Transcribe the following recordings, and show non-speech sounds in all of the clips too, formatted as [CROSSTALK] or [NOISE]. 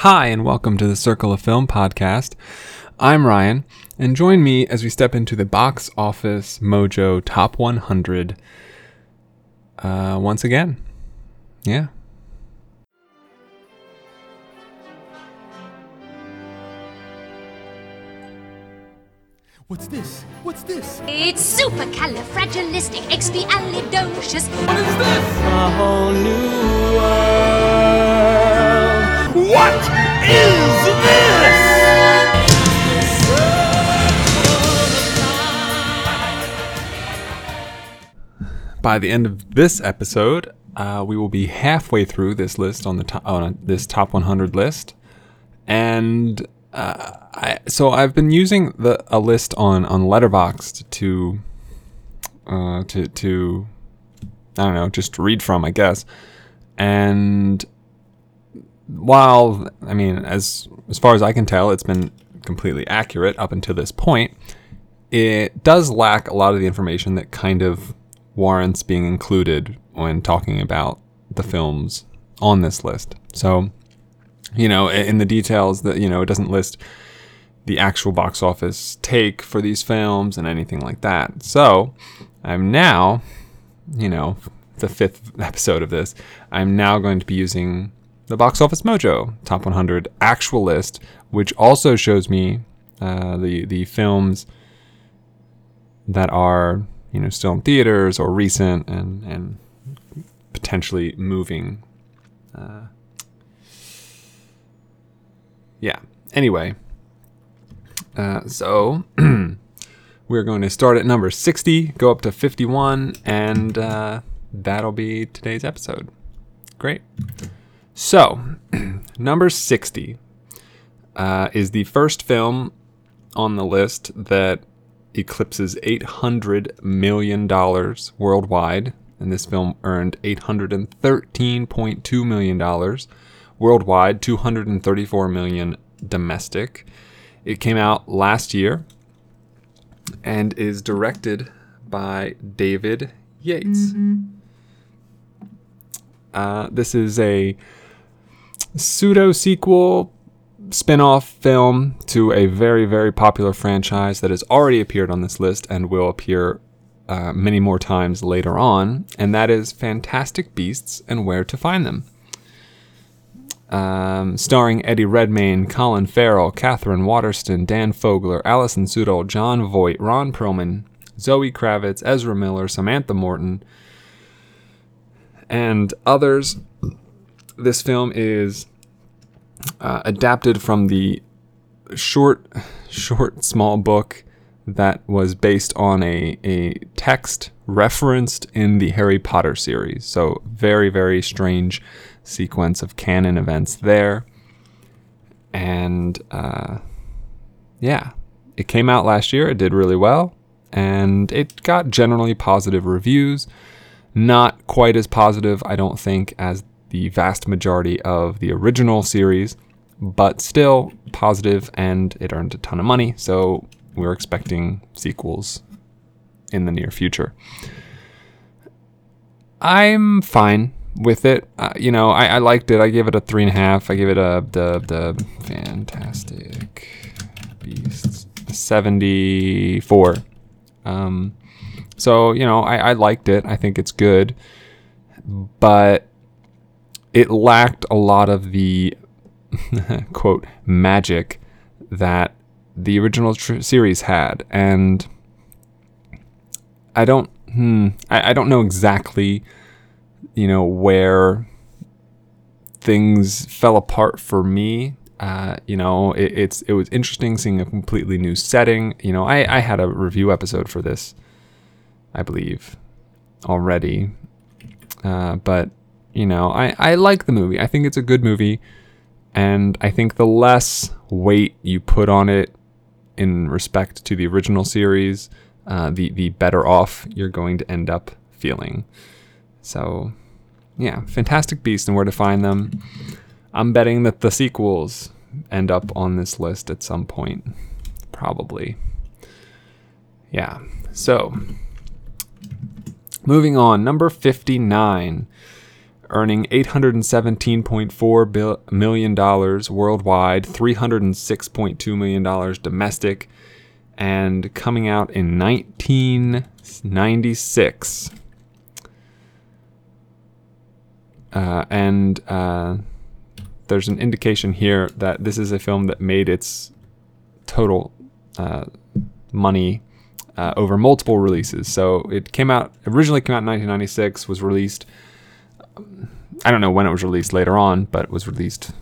Hi, and welcome to the Circle of Film podcast. I'm Ryan, and join me as we step into the Box Office Mojo Top 100 uh, once again. Yeah. What's this? What's this? It's supercalifragilisticexpialidocious. What is this? a whole new world. What is this? By the end of this episode, uh, we will be halfway through this list on the top, on this top 100 list, and uh, I, so I've been using the a list on on Letterboxd to uh, to to I don't know just read from, I guess, and while I mean as as far as I can tell, it's been completely accurate up until this point. It does lack a lot of the information that kind of warrants being included when talking about the films on this list. So, you know, in the details that, you know, it doesn't list the actual box office take for these films and anything like that. So, I'm now, you know, the fifth [LAUGHS] episode of this, I'm now going to be using the Box Office Mojo Top 100 actual list, which also shows me uh, the the films that are you know still in theaters or recent and and potentially moving. Uh, yeah. Anyway, uh, so [CLEARS THROAT] we're going to start at number 60, go up to 51, and uh, that'll be today's episode. Great. So, [CLEARS THROAT] number 60 uh, is the first film on the list that eclipses $800 million worldwide. And this film earned $813.2 million worldwide, 234 million domestic. It came out last year and is directed by David Yates. Uh, this is a pseudo sequel spin-off film to a very very popular franchise that has already appeared on this list and will appear uh, many more times later on and that is fantastic beasts and where to find them um, starring Eddie Redmayne, Colin Farrell, Katherine Waterston, Dan Fogler, Alison Sudol, Jon Voight, Ron Perlman, Zoe Kravitz, Ezra Miller, Samantha Morton, and others. This film is uh, adapted from the short, [LAUGHS] short, small book that was based on a, a text referenced in the Harry Potter series. So, very, very strange sequence of canon events there. And uh, yeah, it came out last year. It did really well. And it got generally positive reviews. Not quite as positive, I don't think, as the vast majority of the original series, but still positive, and it earned a ton of money. So we're expecting sequels in the near future. I'm fine with it. Uh, you know, I, I liked it. I gave it a three and a half. I gave it a the the fantastic beasts seventy four. Um, so you know, I, I liked it. I think it's good, but it lacked a lot of the [LAUGHS] quote magic that the original tr- series had, and I don't. Hmm, I, I don't know exactly you know, where things fell apart for me. Uh, you know, it, it's it was interesting seeing a completely new setting. You know, I, I had a review episode for this, I believe, already. Uh, but you know, I, I like the movie. I think it's a good movie, and I think the less weight you put on it in respect to the original series, uh, the the better off you're going to end up feeling. So, yeah, Fantastic Beasts and where to find them. I'm betting that the sequels end up on this list at some point. Probably. Yeah. So, moving on. Number 59 earning $817.4 bil- million worldwide, $306.2 million domestic, and coming out in 1996. Uh, and uh, there's an indication here that this is a film that made its total uh, money uh, over multiple releases. So it came out originally came out in 1996, was released. I don't know when it was released later on, but it was released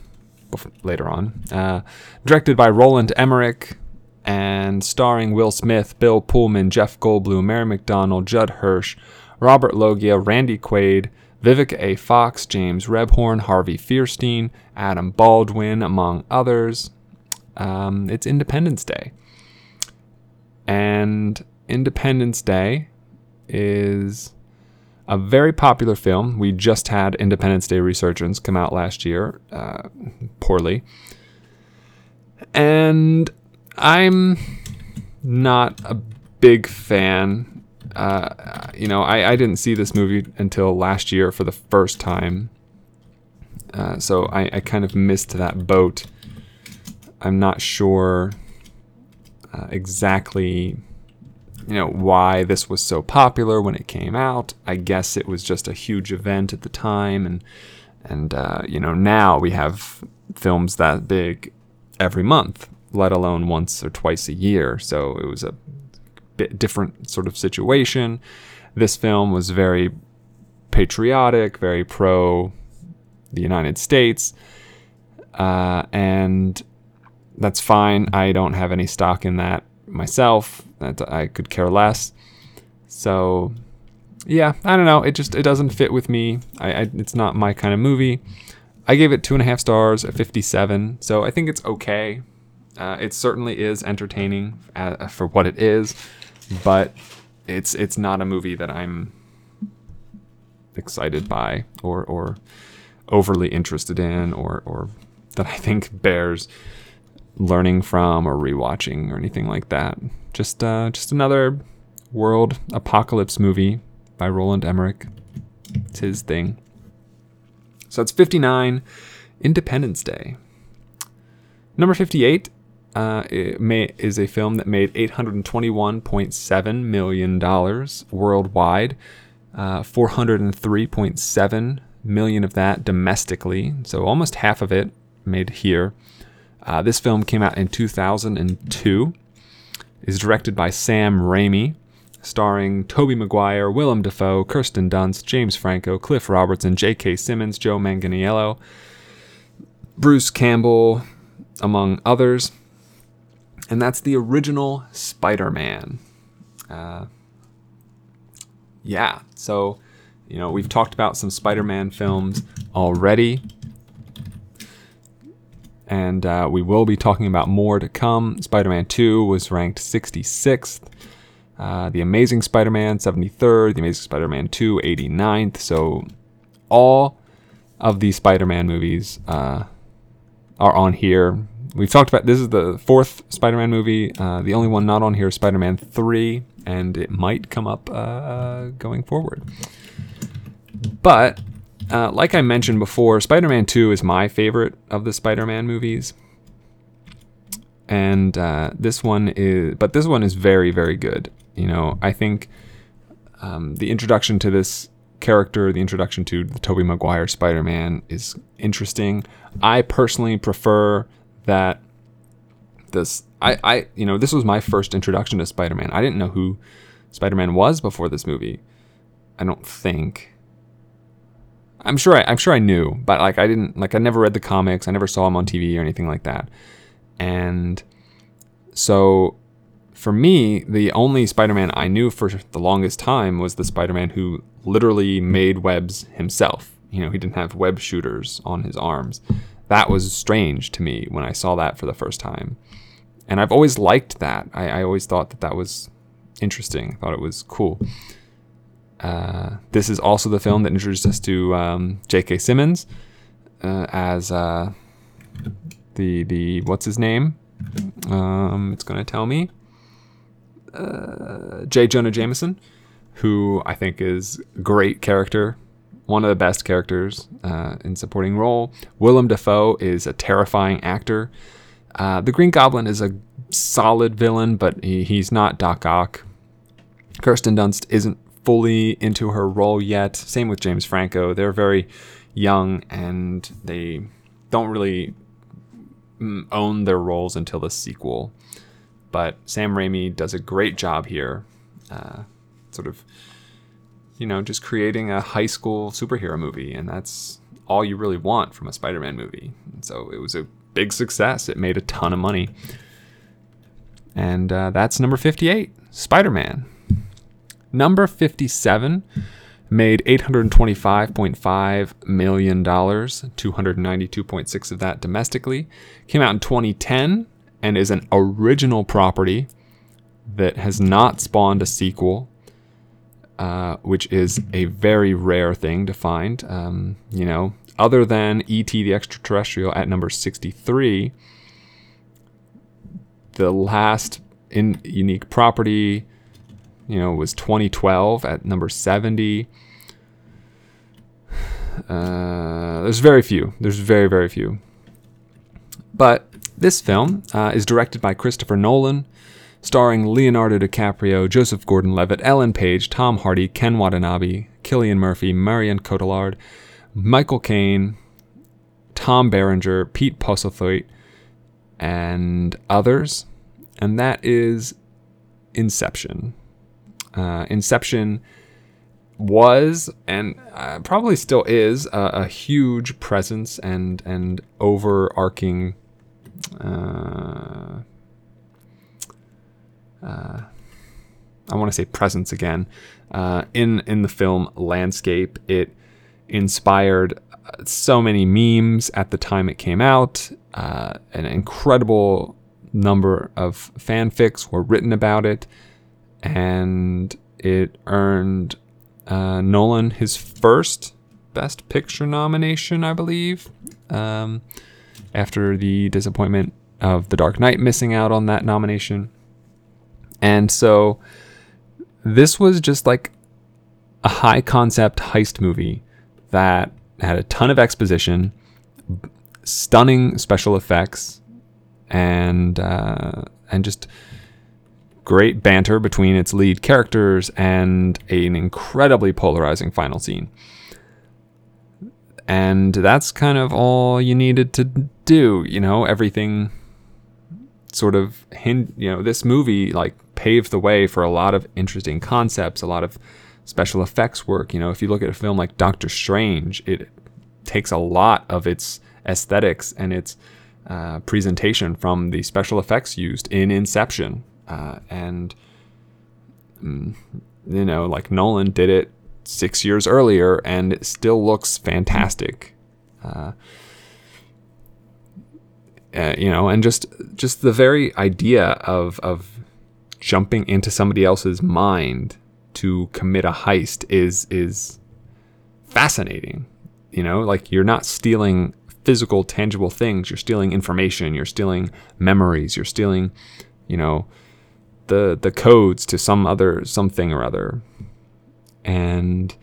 bef- later on. Uh, directed by Roland Emmerich and starring Will Smith, Bill Pullman, Jeff Goldblum, Mary McDonnell, Judd Hirsch, Robert Loggia, Randy Quaid, Vivica A. Fox, James Rebhorn, Harvey Fierstein, Adam Baldwin, among others. Um, it's Independence Day. And Independence Day is a very popular film. We just had Independence Day Resurgence come out last year, uh, poorly. And I'm not a big fan. Uh, you know, I, I didn't see this movie until last year for the first time. Uh, so I, I kind of missed that boat. I'm not sure uh, exactly you know why this was so popular when it came out. I guess it was just a huge event at the time, and and uh, you know now we have films that big every month, let alone once or twice a year. So it was a bit different sort of situation. This film was very patriotic, very pro the United States, uh, and that's fine. I don't have any stock in that myself. That I could care less. So, yeah, I don't know. It just it doesn't fit with me. I, I it's not my kind of movie. I gave it two and a half stars at 57. So I think it's okay. Uh, it certainly is entertaining uh, for what it is, but it's it's not a movie that I'm excited by or or overly interested in or or that I think bears learning from or rewatching or anything like that. Just uh, just another world apocalypse movie by Roland Emmerich. It's his thing. So it's 59, Independence Day. Number 58 uh, may, is a film that made $821.7 million worldwide, uh, 403.7 million of that domestically, so almost half of it made here. Uh, this film came out in 2002. Is directed by Sam Raimi, starring Tobey Maguire, Willem Dafoe, Kirsten Dunst, James Franco, Cliff Robertson, J.K. Simmons, Joe Manganiello, Bruce Campbell, among others. And that's the original Spider-Man. Uh, yeah, so you know we've talked about some Spider-Man films already and uh, we will be talking about more to come. Spider Man 2 was ranked 66th. Uh, the Amazing Spider Man 73rd. The Amazing Spider Man 2 89th. So all of the Spider Man movies uh, are on here. We've talked about this is the fourth Spider Man movie. Uh, the only one not on here is Spider Man 3, and it might come up uh, going forward. But uh, like I mentioned before, Spider Man 2 is my favorite of the Spider Man movies. And uh, this one is, but this one is very, very good. You know, I think um, the introduction to this character, the introduction to the Tobey Maguire Spider Man is interesting. I personally prefer that this, I, I, you know, this was my first introduction to Spider Man. I didn't know who Spider Man was before this movie. I don't think. I'm sure I, I'm sure I knew, but like I didn't like I never read the comics. I never saw him on TV or anything like that. And so for me, the only Spider-Man I knew for the longest time was the Spider-Man who literally made webs himself. You know, he didn't have web shooters on his arms. That was strange to me when I saw that for the first time. And I've always liked that. I, I always thought that that was interesting. I thought it was cool. Uh, this is also the film that introduced us to um, J.K. Simmons uh, as uh, the the what's his name? Um, it's gonna tell me. Uh, J. Jonah Jameson, who I think is great character one of the best characters uh, in supporting role. Willem Dafoe is a terrifying actor. Uh, the Green Goblin is a solid villain, but he, he's not Doc Ock. Kirsten Dunst isn't fully into her role yet. Same with James Franco. They're very young and they don't really mm, own their roles until the sequel. But Sam Raimi does a great job here, uh, sort of, you know, just creating a high school superhero movie, and that's all you really want from a Spider-Man movie. And so it was a big success. It made a ton of money, and uh, that's number fifty-eight, Spider-Man. Number fifty-seven made $825.5 million, 292.6 of that domestically. Came out in 2010 and is an original property that has not spawned a sequel, uh, which is a very rare thing to find. Um, you know, other than E.T. the Extraterrestrial at number 63, the last in unique property, you know, was 2012 at number 70. Uh, there's very few. There's very, very few. But this film uh, is directed by Christopher Nolan, starring Leonardo DiCaprio, Joseph Gordon Levitt, Ellen Page, Tom Hardy, Ken Watanabe, Cillian Murphy, Marion Cotillard, Michael Caine, Tom Berenger, Pete Postlethwaite, and others. And that is Inception. Uh, Inception was and uh, probably still is a, a, huge presence and and overarching uh, uh, I want to say presence again uh, in in the film landscape. It inspired uh, so many memes at the time it came out. Uh, an incredible number of fanfics were written about it, and it earned uh, Nolan his first Best Picture nomination, I believe, um, after the disappointment of The Dark Knight missing out on that nomination. And so this was just like a high concept heist movie that had a ton of exposition, stunning special effects, and uh, and just great banter between its lead characters and an incredibly polarizing final scene. And that's kind of all you needed to do, you know, everything sort of hint, you know, this movie like paved the way for a lot of interesting concepts, a lot of special effects work. You know, if you look at a film like Doctor Strange, it takes a lot of its aesthetics and its uh, presentation from the special effects used in Inception. Uh, and, mm, you know, like Nolan did it six years earlier and it still looks fantastic. Uh, uh, you know, and just just the very idea of of jumping into somebody else's mind to commit a heist is is fascinating. You know, like you're not stealing physical, tangible things. You're stealing information. You're stealing memories. You're stealing, you know, the the codes to some other something or other. And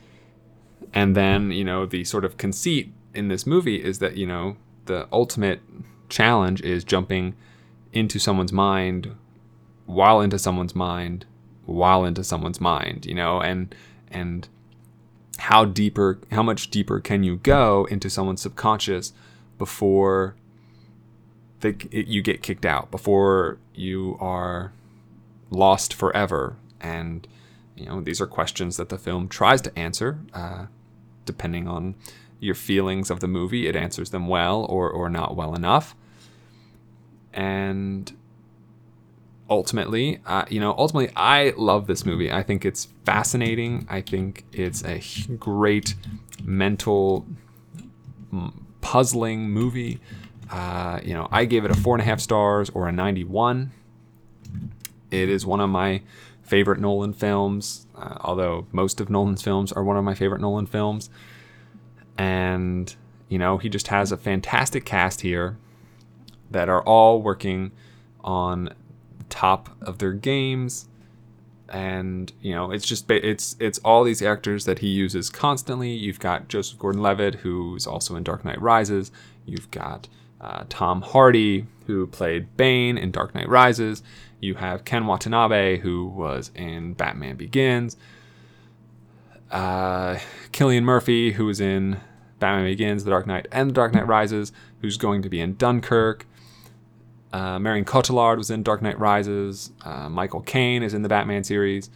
and then you know the sort of conceit in this movie is that you know the ultimate challenge is jumping into someone's mind while into someone's mind while into someone's mind you know and and how deeper how much deeper can you go into someone's subconscious before they, you get kicked out before you are lost forever? And you know, these are questions that the film tries to answer, uh, depending on your feelings of the movie. It answers them well or or not well enough. And ultimately, uh, you know, ultimately, I love this movie. I think it's fascinating. I think it's a great mental puzzling movie. Uh, you know, I gave it a four and a half stars or a 91. It is one of my favorite Nolan films, uh, although most of Nolan's films are one of my favorite Nolan films. And, you know, he just has a fantastic cast here that are all working on top of their games and you know it's just it's it's all these actors that he uses constantly. You've got Joseph Gordon-Levitt, who's also in Dark Knight Rises. You've got uh, Tom Hardy, who played Bane in Dark Knight Rises. You have Ken Watanabe, who was in Batman Begins. Uh, Cillian Murphy, who was in Batman Begins, The Dark Knight, and The Dark Knight Rises, who's going to be in Dunkirk. Uh, Marion Cotillard was in Dark Knight Rises. Uh, Michael Caine is in the Batman series.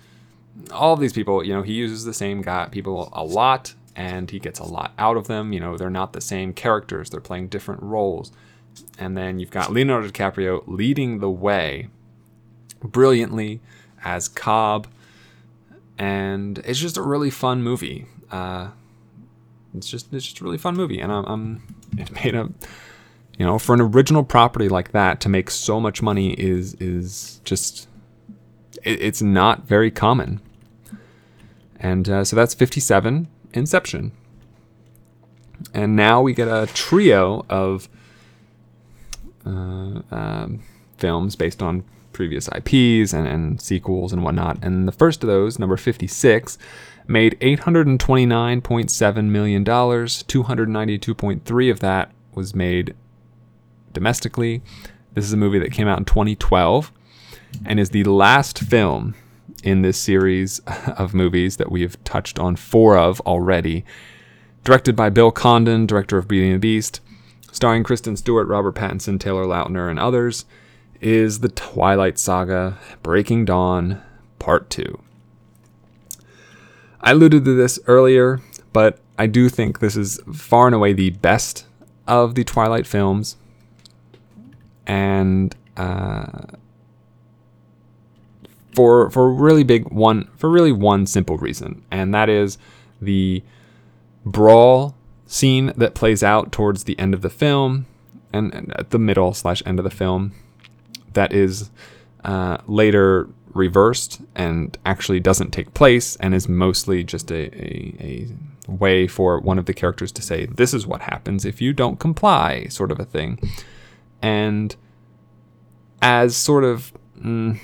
All of these people, you know, he uses the same guy people a lot, and he gets a lot out of them. You know, they're not the same characters; they're playing different roles. And then you've got Leonardo DiCaprio leading the way brilliantly as Cobb, and it's just a really fun movie. Uh, it's just it's just a really fun movie, and I'm, I'm [LAUGHS] it made a you know for an original property like that to make so much money is is just it, it's not very common. And uh, so that's 57 Inception. And now we get a trio of uh, um, films based on previous IPs and, and sequels and whatnot. And the first of those, number 56, made $829.7 million. 292.3 of that was made domestically. This is a movie that came out in 2012 and is the last film in this series [LAUGHS] of movies that we have touched on four of already. Directed by Bill Condon, director of Beauty and the Beast, starring Kristen Stewart, Robert Pattinson, Taylor Lautner, and others, is the Twilight Saga Breaking Dawn Part 2. I alluded to this earlier, but I do think this is far and away the best of the Twilight films. And uh, for for really big one for really one simple reason, and that is the brawl scene that plays out towards the end of the film and, and at the middle slash end of the film that is uh, later reversed and actually doesn't take place and is mostly just a, a, a way for one of the characters to say this is what happens if you don't comply sort of a thing. And as sort of mm,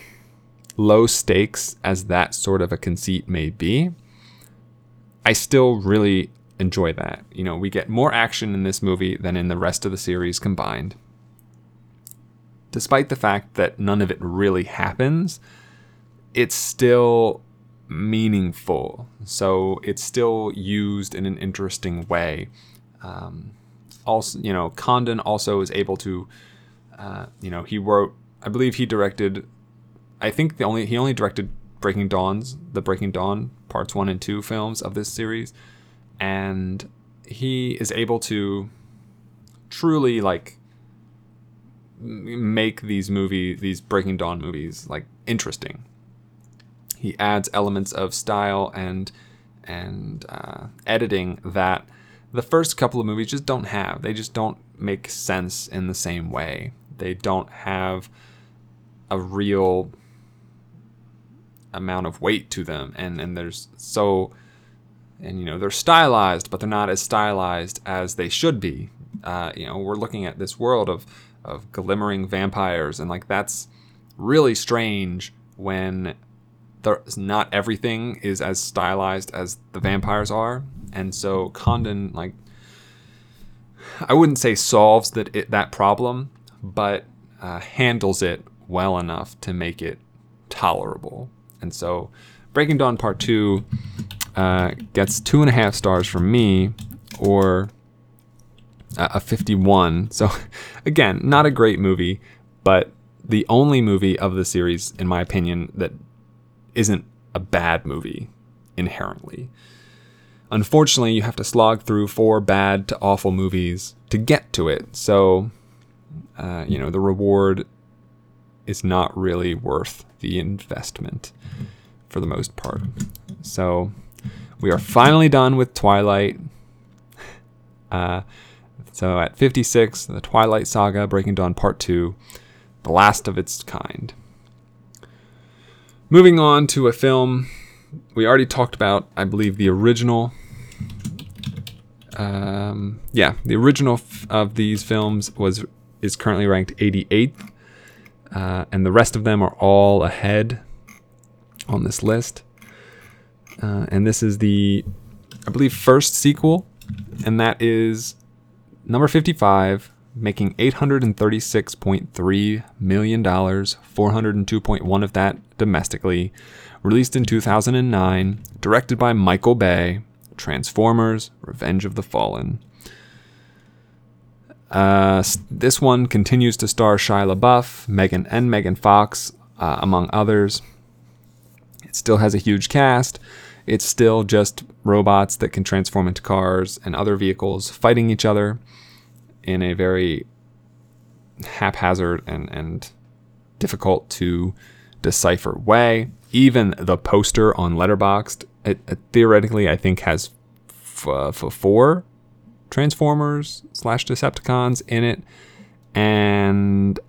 low stakes as that sort of a conceit may be i still really enjoy that. You know we get more action in this movie than in the rest of the series combined despite the fact that none of it really happens, it's still meaningful. So it's still used in an interesting way. Um, also, you know, Condon also is able to, uh, you know, he wrote, I believe he directed, I think the only he only directed Breaking Dawn's the Breaking Dawn parts one and two films of this series, and he is able to truly like make these movie these Breaking Dawn movies like interesting. He adds elements of style and and uh, editing that the first couple of movies just don't have. They just don't make sense in the same way. They don't have a real amount of weight to them, and and there's so and you know they're stylized, but they're not as stylized as they should be. Uh, you know, we're looking at this world of of glimmering vampires and like that's really strange when there's not everything is as stylized as the vampires are and so condon like i wouldn't say solves that it, that problem but uh, handles it well enough to make it tolerable. And so breaking dawn part two uh, gets two and a half stars from me or a 51. So, [LAUGHS] again, not a great movie, but the only movie of the series, in my opinion, that isn't a bad movie inherently. Unfortunately, you have to slog through four bad to awful movies to get to it. So, uh, you know, the reward is not really worth the investment for the most part. So, we are finally done with Twilight. [LAUGHS] Uh, so at 56, The Twilight Saga Breaking Dawn Part 2, the last of its kind. Moving on to a film we already talked about, I believe the original. Um, yeah, the original f- of these films was is currently ranked 88th, uh, and the rest of them are all ahead. on this list. Uh, and this is the, I believe, first sequel, and that is number 55, making $836.3 million, 402.1 of that domestically, released in 2009, directed by Michael Bay, Transformers, Revenge of the Fallen. Uh, this one continues to star Shia LaBeouf, Megan and Megan Fox, uh, among others. It still has a huge cast. It's still just robots that can transform into cars and other vehicles fighting each other in a very haphazard and, and difficult to decipher way. Even the poster on Letterboxd, it, it theoretically, I think, has f- f- four Transformers slash Decepticons in it, and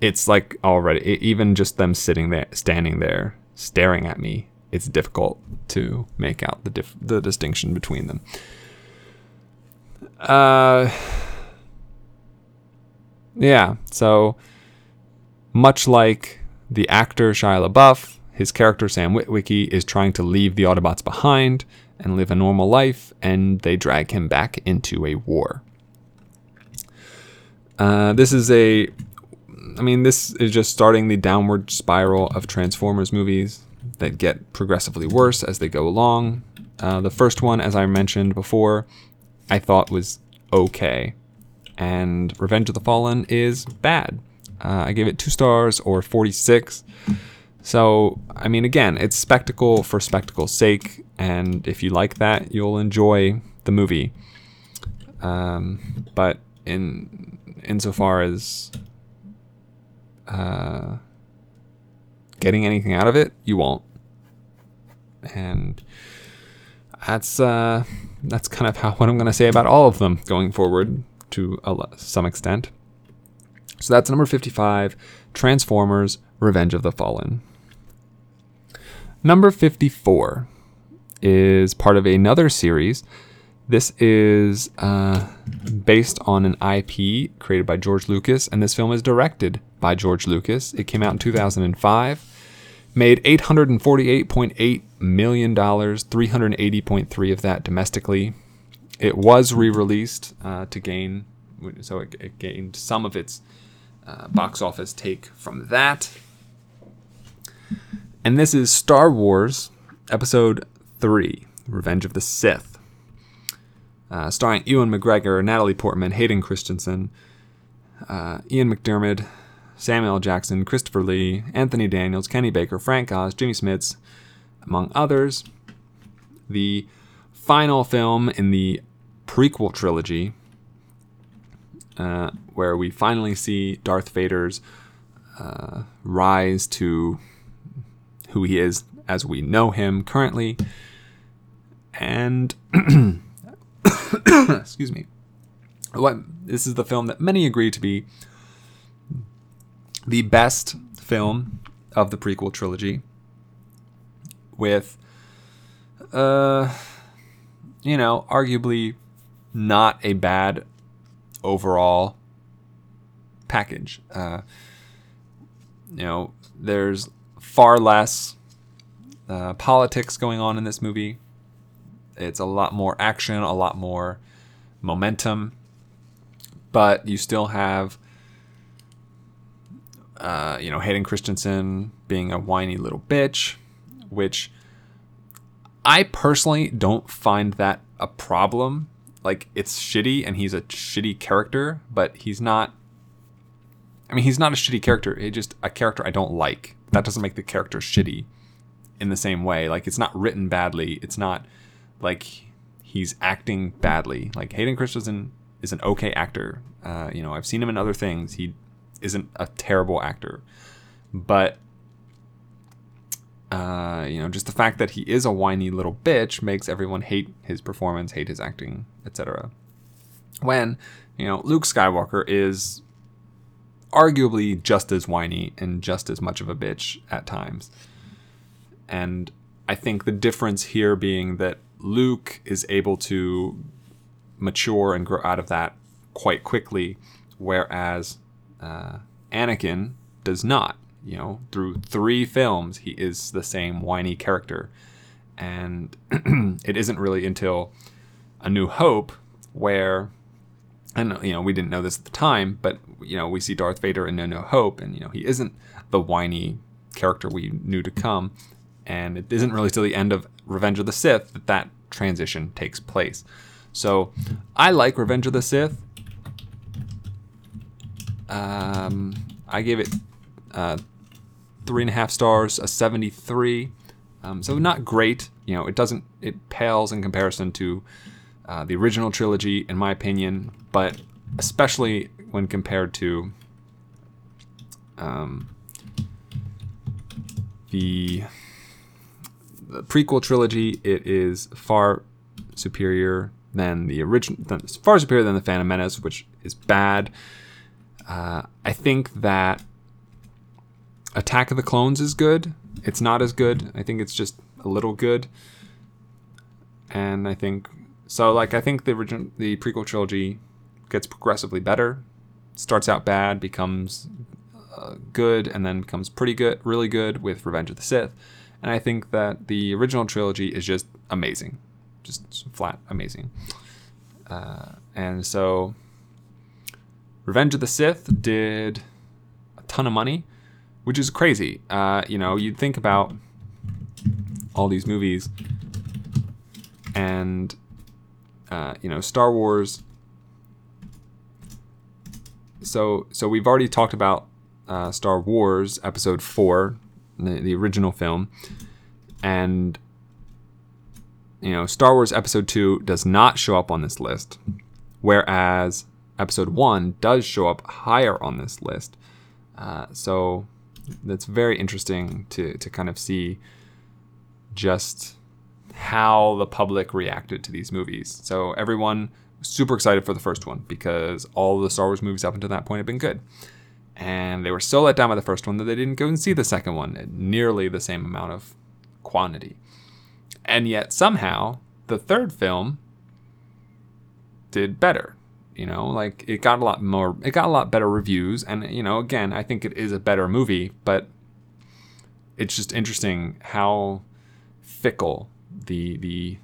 it's like already e- even just them sitting there, standing there, staring at me. It's difficult to make out the dif- the distinction between them. Uh, yeah. So much like the actor Shia LaBeouf, his character Sam Witwicky is trying to leave the Autobots behind and live a normal life, and they drag him back into a war. Uh, this is a, I mean, this is just starting the downward spiral of Transformers movies that get progressively worse as they go along. Uh, the first one, as I mentioned before, I thought was okay, and Revenge of the Fallen is bad. Uh, I gave it two stars or 46. So, I mean, again, it's spectacle for spectacle's sake, and if you like that, you'll enjoy the movie. Um, but in insofar as uh, getting anything out of it, you won't. And that's uh, that's kind of how what I'm going to say about all of them going forward to a, some extent. So that's number 55, Transformers: Revenge of the Fallen. Number 54 is part of another series. This is uh, based on an IP created by George Lucas, and this film is directed by George Lucas. It came out in 2005, made $848.8 million, 380.3 of that domestically. It was re-released uh, to gain, so it, it gained some of its uh, box office take from that. And this is Star Wars Episode 3 Revenge of the Sith. Uh, starring Ewan McGregor, Natalie Portman, Hayden Christensen, uh, Ian McDiarmid, Samuel. Jackson, Christopher Lee, Anthony Daniels, Kenny Baker, Frank Oz, Jimmy Smits, among others. The final film in the prequel trilogy, uh, where we finally see Darth Vader's uh, rise to who he is as we know him currently. And [COUGHS] excuse me. What this is the film that many agree to be the best film of the prequel trilogy with uh you know, arguably not a bad overall package. Uh you know, there's far less uh, politics going on in this movie. It's a lot more action, a lot more momentum, but you still have, uh, you know, Hayden Christensen being a whiny little bitch, which I personally don't find that a problem. Like, it's shitty and he's a shitty character, but he's not. I mean, he's not a shitty character. He's just a character I don't like. That doesn't make the character shitty in the same way. Like, it's not written badly. It's not like he's acting badly. Like Hayden Christensen is an okay actor. Uh, you know, I've seen him in other things. He isn't a terrible actor, but uh, you know, just the fact that he is a whiny little bitch makes everyone hate his performance, hate his acting, etc. When you know Luke Skywalker is arguably just as whiny and just as much of a bitch at times. And I think the difference here being that Luke is able to mature and grow out of that quite quickly, whereas uh, Anakin does not. you know, through three films, he is the same whiny character. And [CLEARS THROAT] it isn't really until A New Hope where, and you know, we didn't know this at the time, but you know, we see Darth Vader in A New Hope, and you know, he isn't the whiny character we knew to come. And it isn't really till the end of Revenge of the Sith that that transition takes place. So I like Revenge of the Sith. Um, I gave it uh, three and a half stars, a 73. Um, so not great. You know, it doesn't, it pales in comparison to uh, the original trilogy, in my opinion, but especially when compared to um, the the prequel trilogy, it is far superior than the original, far superior than the Phantom Menace, which is bad. Uh, I think that Attack of the Clones is good. It's not as good. I think it's just a little good. And I think so. Like I think the original, the prequel trilogy gets progressively better. Starts out bad, becomes uh, good, and then becomes pretty good, really good with Revenge of the Sith. And I think that the original trilogy is just amazing, just flat amazing. Uh, and so, Revenge of the Sith did a ton of money, which is crazy. Uh, you know, you'd think about all these movies, and uh, you know, Star Wars. So, so we've already talked about uh, Star Wars Episode Four, the, the original film, and you know, Star Wars Episode Two does not show up on this list, whereas Episode One does show up higher on this list. Uh, so that's very interesting to to kind of see just how the public reacted to these movies. So everyone was super excited for the first one because all the Star Wars movies up until that point had been good. And they were so let down by the first one that they didn't go and see the second one at nearly the same amount of quantity. And yet somehow the third film did better. You know, like it got a lot more it got a lot better reviews and you know, again, I think it is a better movie, but it's just interesting how fickle the the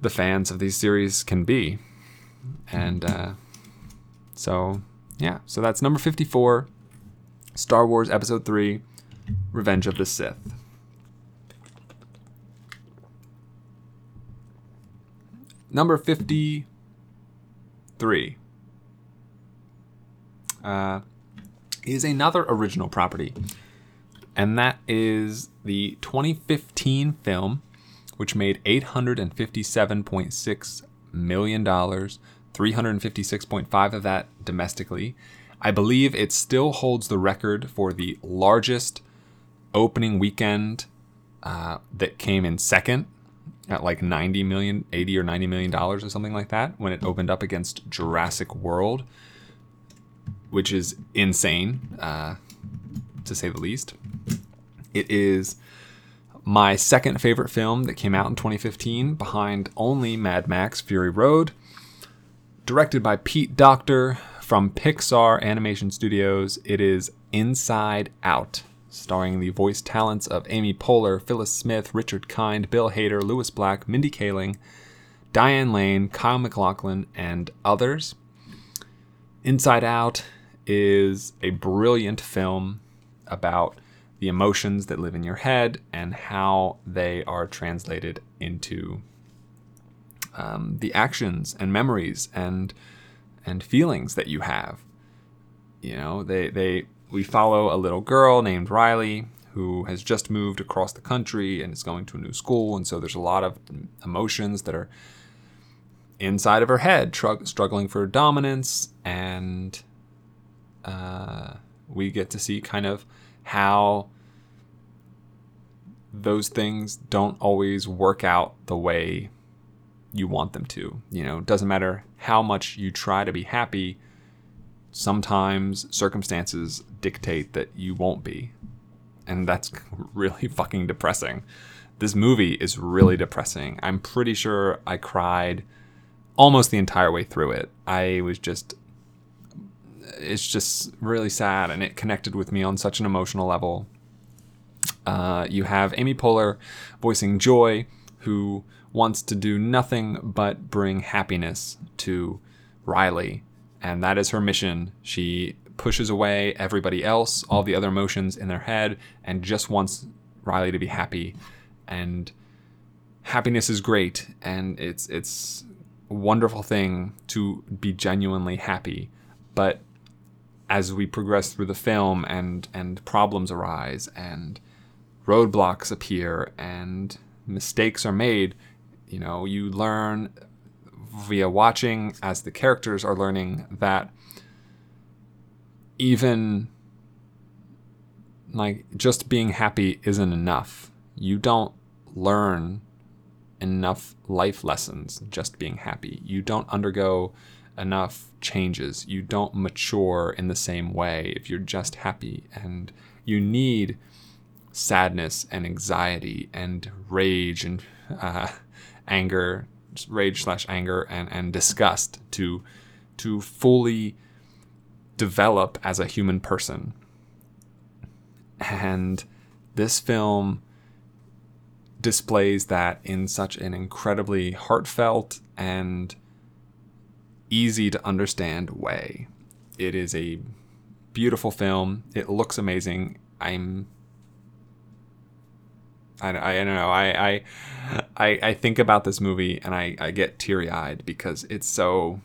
the fans of these series can be. And uh, so yeah, so that's number 54, Star Wars Episode 3, Revenge of the Sith. Number 53 uh, is another original property, and that is the 2015 film, which made $857.6 million, 356.5 of that domestically. I believe it still holds the record for the largest opening weekend uh, that came in second at like 90 million, 80 or 90 million dollars or something like that when it opened up against Jurassic World, which is insane, uh, to say the least. It is my second favorite film that came out in 2015, behind only Mad Max Fury Road. Directed by Pete Docter from Pixar Animation Studios, it is Inside Out, starring the voice talents of Amy Poehler, Phyllis Smith, Richard Kind, Bill Hader, Lewis Black, Mindy Kaling, Diane Lane, Kyle MacLachlan, and others. Inside Out is a brilliant film about the emotions that live in your head and how they are translated into um, the actions and memories and and feelings that you have. You know, they they we follow a little girl named Riley who has just moved across the country and is going to a new school, and so there's a lot of emotions that are inside of her head, tr- struggling for dominance, and uh, we get to see kind of how those things don't always work out the way you want them to. You know, it doesn't matter how much you try to be happy, sometimes circumstances dictate that you won't be. And that's [LAUGHS] really fucking depressing. This movie is really depressing. I'm pretty sure I cried almost the entire way through it. I was just it's just really sad, and it connected with me on such an emotional level. Uh, you have Amy Poehler voicing Joy, who wants to do nothing but bring happiness to Riley, and that is her mission. She pushes away everybody else, all the other emotions in their head, and just wants Riley to be happy. And happiness is great, and it's it's a wonderful thing to be genuinely happy. But as we progress through the film, and and problems arise, and roadblocks appear, and mistakes are made, you know, you learn via watching as the characters are learning that even like just being happy isn't enough. You don't learn enough life lessons just being happy. You don't undergo enough changes. You don't mature in the same way if you're just happy. And you need sadness and anxiety and rage and uh, anger, rage slash anger and, and disgust to to fully develop as a human person. And this film displays that in such an incredibly heartfelt and easy to understand way. It is a beautiful film. It looks amazing. I'm I, I, don't know. I, I I think about this movie and I, I get teary eyed because it's so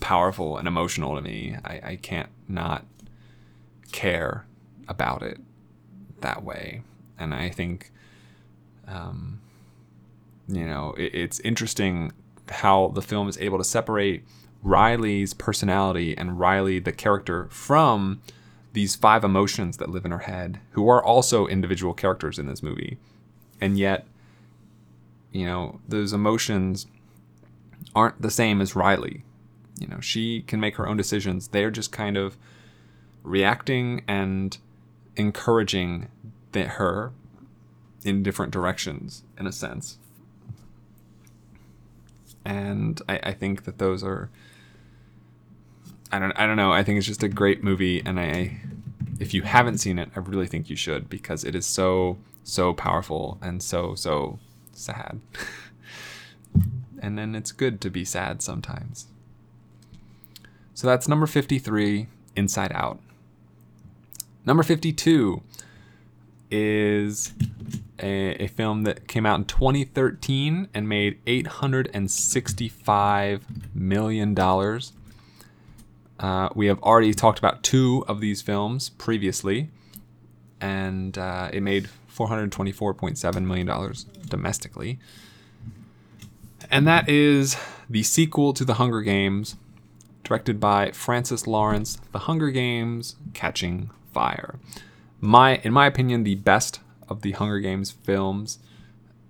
powerful and emotional to me. I, I can't not care about it that way. And I think, um, you know, it, it's interesting how the film is able to separate Riley's personality and Riley, the character, from these five emotions that live in her head, who are also individual characters in this movie. And yet, you know, those emotions aren't the same as Riley. You know, she can make her own decisions. They're just kind of reacting and encouraging the, her in different directions, in a sense. And I, I think that those are I don't I don't know. I think it's just a great movie, and I, if you haven't seen it, I really think you should because it is so so powerful and so so sad. [LAUGHS] and then it's good to be sad sometimes. So that's number 53, Inside Out. Number 52 is a, a, film that came out in 2013 and made $865 million. Uh, we have already talked about two of these films previously, and uh, it made $424.7 million domestically. And that is the sequel to The Hunger Games, directed by Francis Lawrence, The Hunger Games Catching Fire. My, in my opinion, the best of the Hunger Games films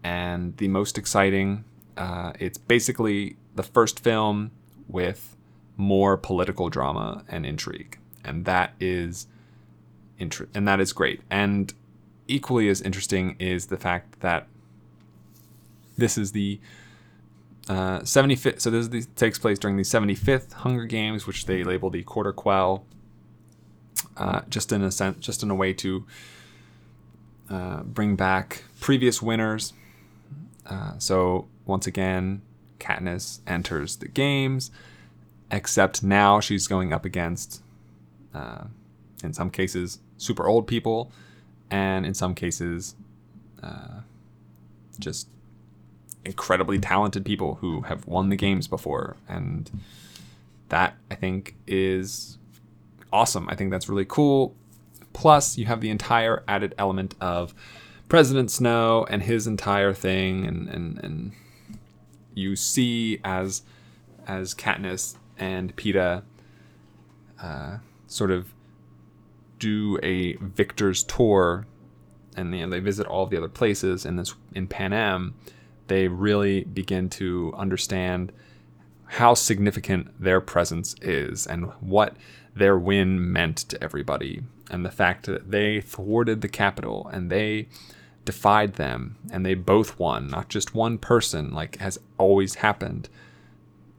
and the most exciting. Uh, it's basically the first film with more political drama and intrigue, and that is inter- and that is great. And equally as interesting is the fact that this is the uh, 75th. So this the, takes place during the 75th Hunger Games, which they label the Quarter Quell, uh, just in a sense, just in a way to uh, bring back previous winners. Uh, so once again, Katniss enters the games except now she's going up against, uh, in some cases, super old people, and in some cases, uh, just incredibly talented people who have won the games before. And that, I think, is awesome. I think that's really cool. Plus, you have the entire added element of President Snow and his entire thing, and, and, and you see as as Katniss and Peeta uh, sort of do a victor's tour, and you know, they visit all the other places. in this in Panem, they really begin to understand how significant their presence is and what their win meant to everybody, and the fact that they thwarted the Capitol and they defied them and they both won, not just one person, like has always happened.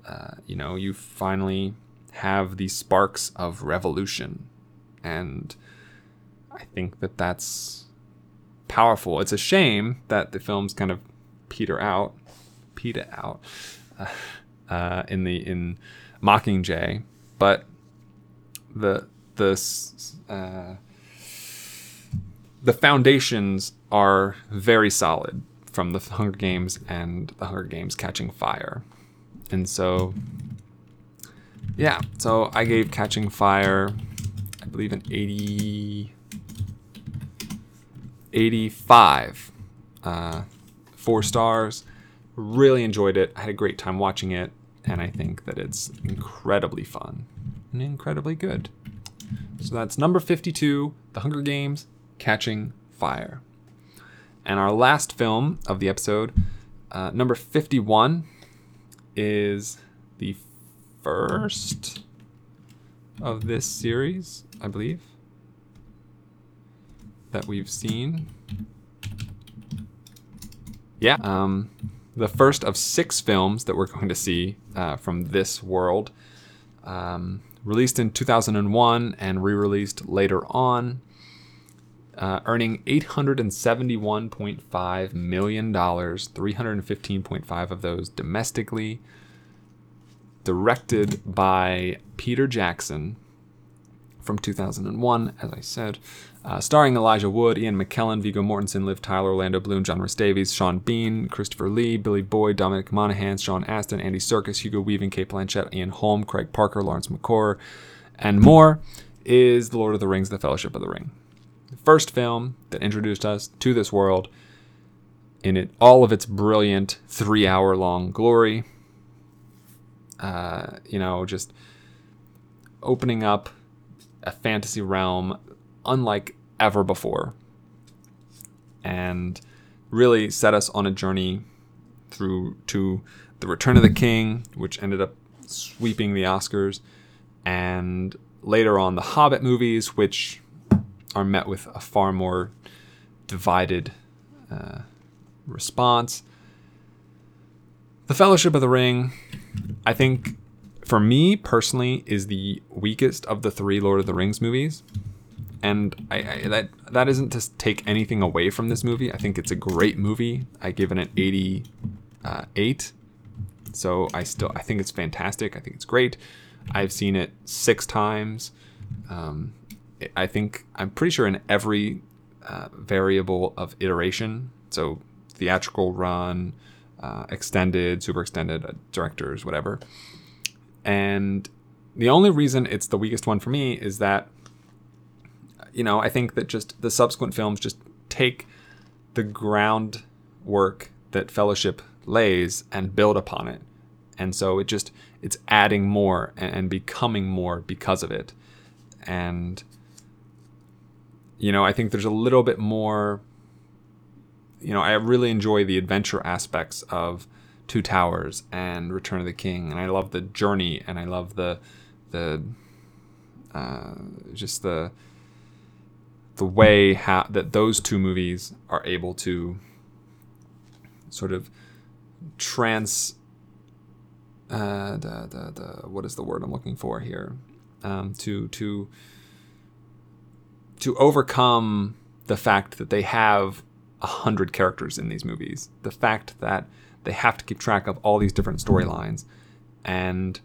Uh, you know, you finally have these sparks of revolution. And I think that that's powerful. It's a shame that the films kind of peter out, peter out uh, uh, in the in Mockingjay, but the the uh, the foundations are very solid from the Hunger Games and the Hunger Games Catching Fire, and so yeah, so I gave Catching Fire, I believe an 80, 85, uh, four stars. Really enjoyed it. I had a great time watching it, and I think that it's incredibly fun and incredibly good. So that's number 52, The Hunger Games Catching Fire. And our last film of the episode, uh, number 51, is the first of this series, I believe, that we've seen. Yeah, um, the first of six films that we're going to see uh, from this world. Um, released in 2001 and re released later on, uh, earning $871.5 million, 315.5 of those domestically. Directed by Peter Jackson from 2001, as I said. Uh, starring Elijah Wood, Ian McKellen, Viggo Mortensen, Liv Tyler, Orlando Bloom, John Rhys Davies, Sean Bean, Christopher Lee, Billy Boyd, Dominic Monaghan, Sean Astin, Andy Serkis, Hugo Weaving, Cate Blanchett, Ian Holm, Craig Parker, Lawrence Makoare, and more, is The Lord of the Rings, The Fellowship of the Ring. The first film that introduced us to this world in it all of its brilliant three hour long glory. Uh, you know, just opening up a fantasy realm unlike ever before. And really set us on a journey through to the return of the king which ended up sweeping the oscars and later on the hobbit movies which are met with a far more divided uh, response. The fellowship of the ring i think for me personally is the weakest of the three lord of the rings movies and I, I that that isn't to take anything away from this movie. I think it's a great movie. I give it an 88. So I still I think it's fantastic. I think it's great. I've seen it six times. Um, I think I'm pretty sure in every uh, variable of iteration. So theatrical run, uh, extended, super extended, uh, directors, whatever. And the only reason it's the weakest one for me is that you know, I think that just the subsequent films just take the groundwork that Fellowship lays and build upon it. And so it just it's adding more and, becoming more because of it. And you know, I think there's a little bit more you know, I really enjoy the adventure aspects of Two Towers and Return of the King, and I love the journey, and I love the the uh, just the the way how that those two movies are able to sort of trans uh, the, the, the what is the word I'm looking for here? Um, to to to overcome the fact that they have a hundred characters in these movies. The fact that they have to keep track of all these different storylines and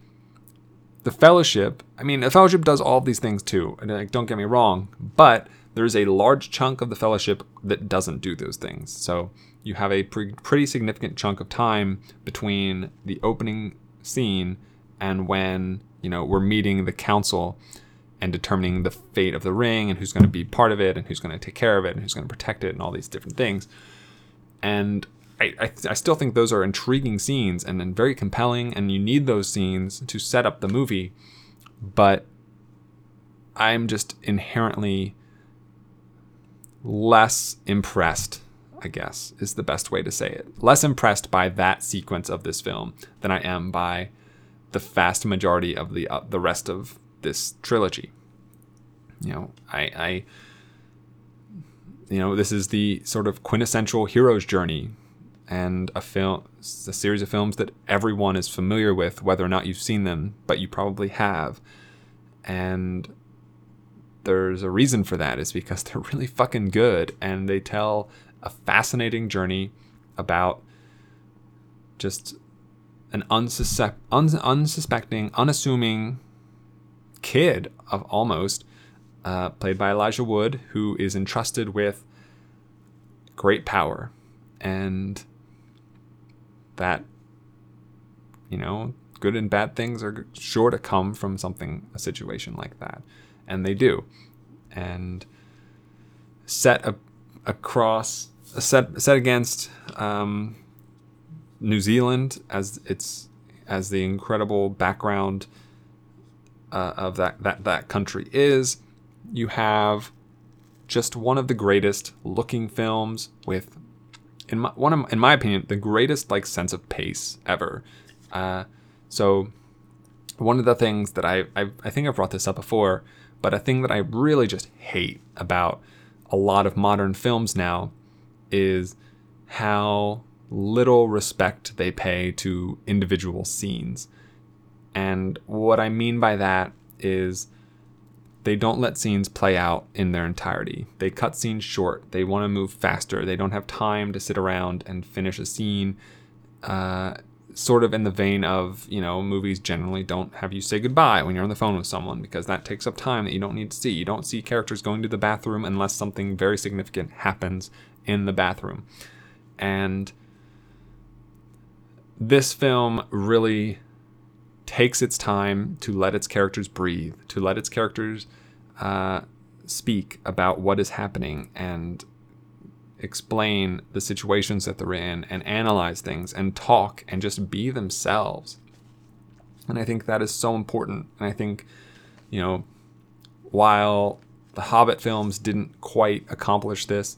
the fellowship i mean the fellowship does all these things too and like, don't get me wrong but there's a large chunk of the fellowship that doesn't do those things. So you have a pre- pretty significant chunk of time between the opening scene and when you know we're meeting the council and determining the fate of the ring and who's going to be part of it and who's going to take care of it and who's going to protect it and all these different things. And I, I, still think those are intriguing scenes and, and very compelling, and you need those scenes to set up the movie. But I'm just inherently less impressed, I guess, is the best way to say it. Less impressed by that sequence of this film than I am by the vast majority of the uh, the rest of this trilogy. You know, I, I you know, this is the sort of quintessential hero's journey and a film, a series of films that everyone is familiar with, whether or not you've seen them, but you probably have. And there's a reason for that is because [LAUGHS] they're really fucking good and they tell a fascinating journey about just an un- unsuspecting, unassuming kid of almost, uh, played by Elijah Wood, who is entrusted with great power. And that, you know, good and bad things are sure to come from something, a situation like that. And they do. And set a, across, set, set against um, New Zealand as its as the incredible background uh, of that, that that country is. You have just one of the greatest looking films with, in my one of, in my opinion, the greatest like sense of pace ever. Uh, so one of the things that I, I I think I've brought this up before, but a thing that I really just hate about a lot of modern films now is how little respect they pay to individual scenes. And what I mean by that is they don't let scenes play out in their entirety. They cut scenes short. They want to move faster. They don't have time to sit around and finish a scene. Uh, sort of in the vein of, you know, movies generally don't have you say goodbye when you're on the phone with someone because that takes up time that you don't need to see. You don't see characters going to the bathroom unless something very significant happens in the bathroom. And this film really takes its time to let its characters breathe, to let its characters uh, speak about what is happening and explain the situations that they're in and analyze things and talk and just be themselves. And I think that is so important. And I think, you know, while the Hobbit films didn't quite accomplish this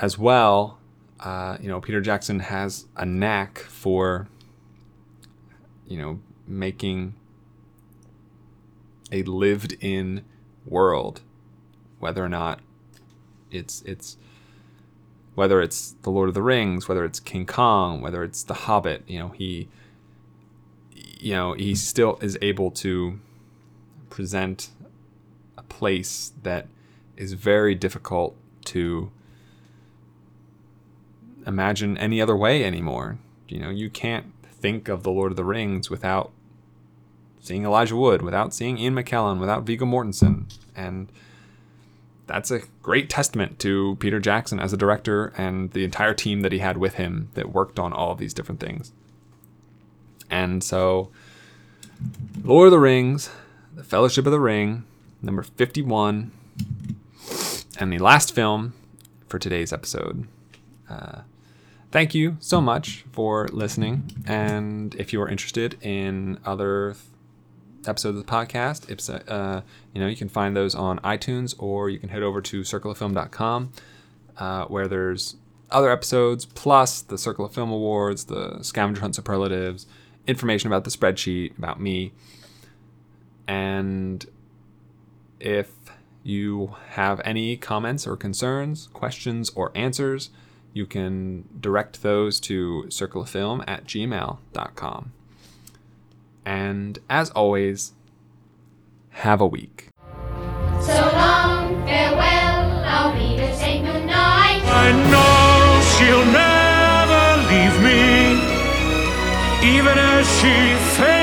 as well, uh, you know, Peter Jackson has a knack for, you know, making a lived in world, whether or not it's it's whether it's the Lord of the Rings, whether it's King Kong, whether it's the Hobbit, you know, he you know, he still is able to present a place that is very difficult to imagine any other way anymore. You know, you can't think of the Lord of the Rings without seeing Elijah Wood, without seeing Ian McKellen, without Viggo Mortensen, and that's a great testament to Peter Jackson as a director and the entire team that he had with him that worked on all of these different things. And so, Lord of the Rings, The Fellowship of the Ring, number 51, and the last film for today's episode. Uh, thank you so much for listening. And if you are interested in other episodes of the podcast, it's, uh, you know, you can find those on iTunes or you can head over to circleoffilm.com uh, where there's other episodes plus the Circle of Film Awards, the Scavenger Hunt Superlatives, information about the spreadsheet, about me. And if you have any comments or concerns, questions or answers, you can direct those to circleoffilm at gmail.com. And as always, have a week. So long, farewell, I'll be to say goodnight. I know she'll never leave me, even as she fades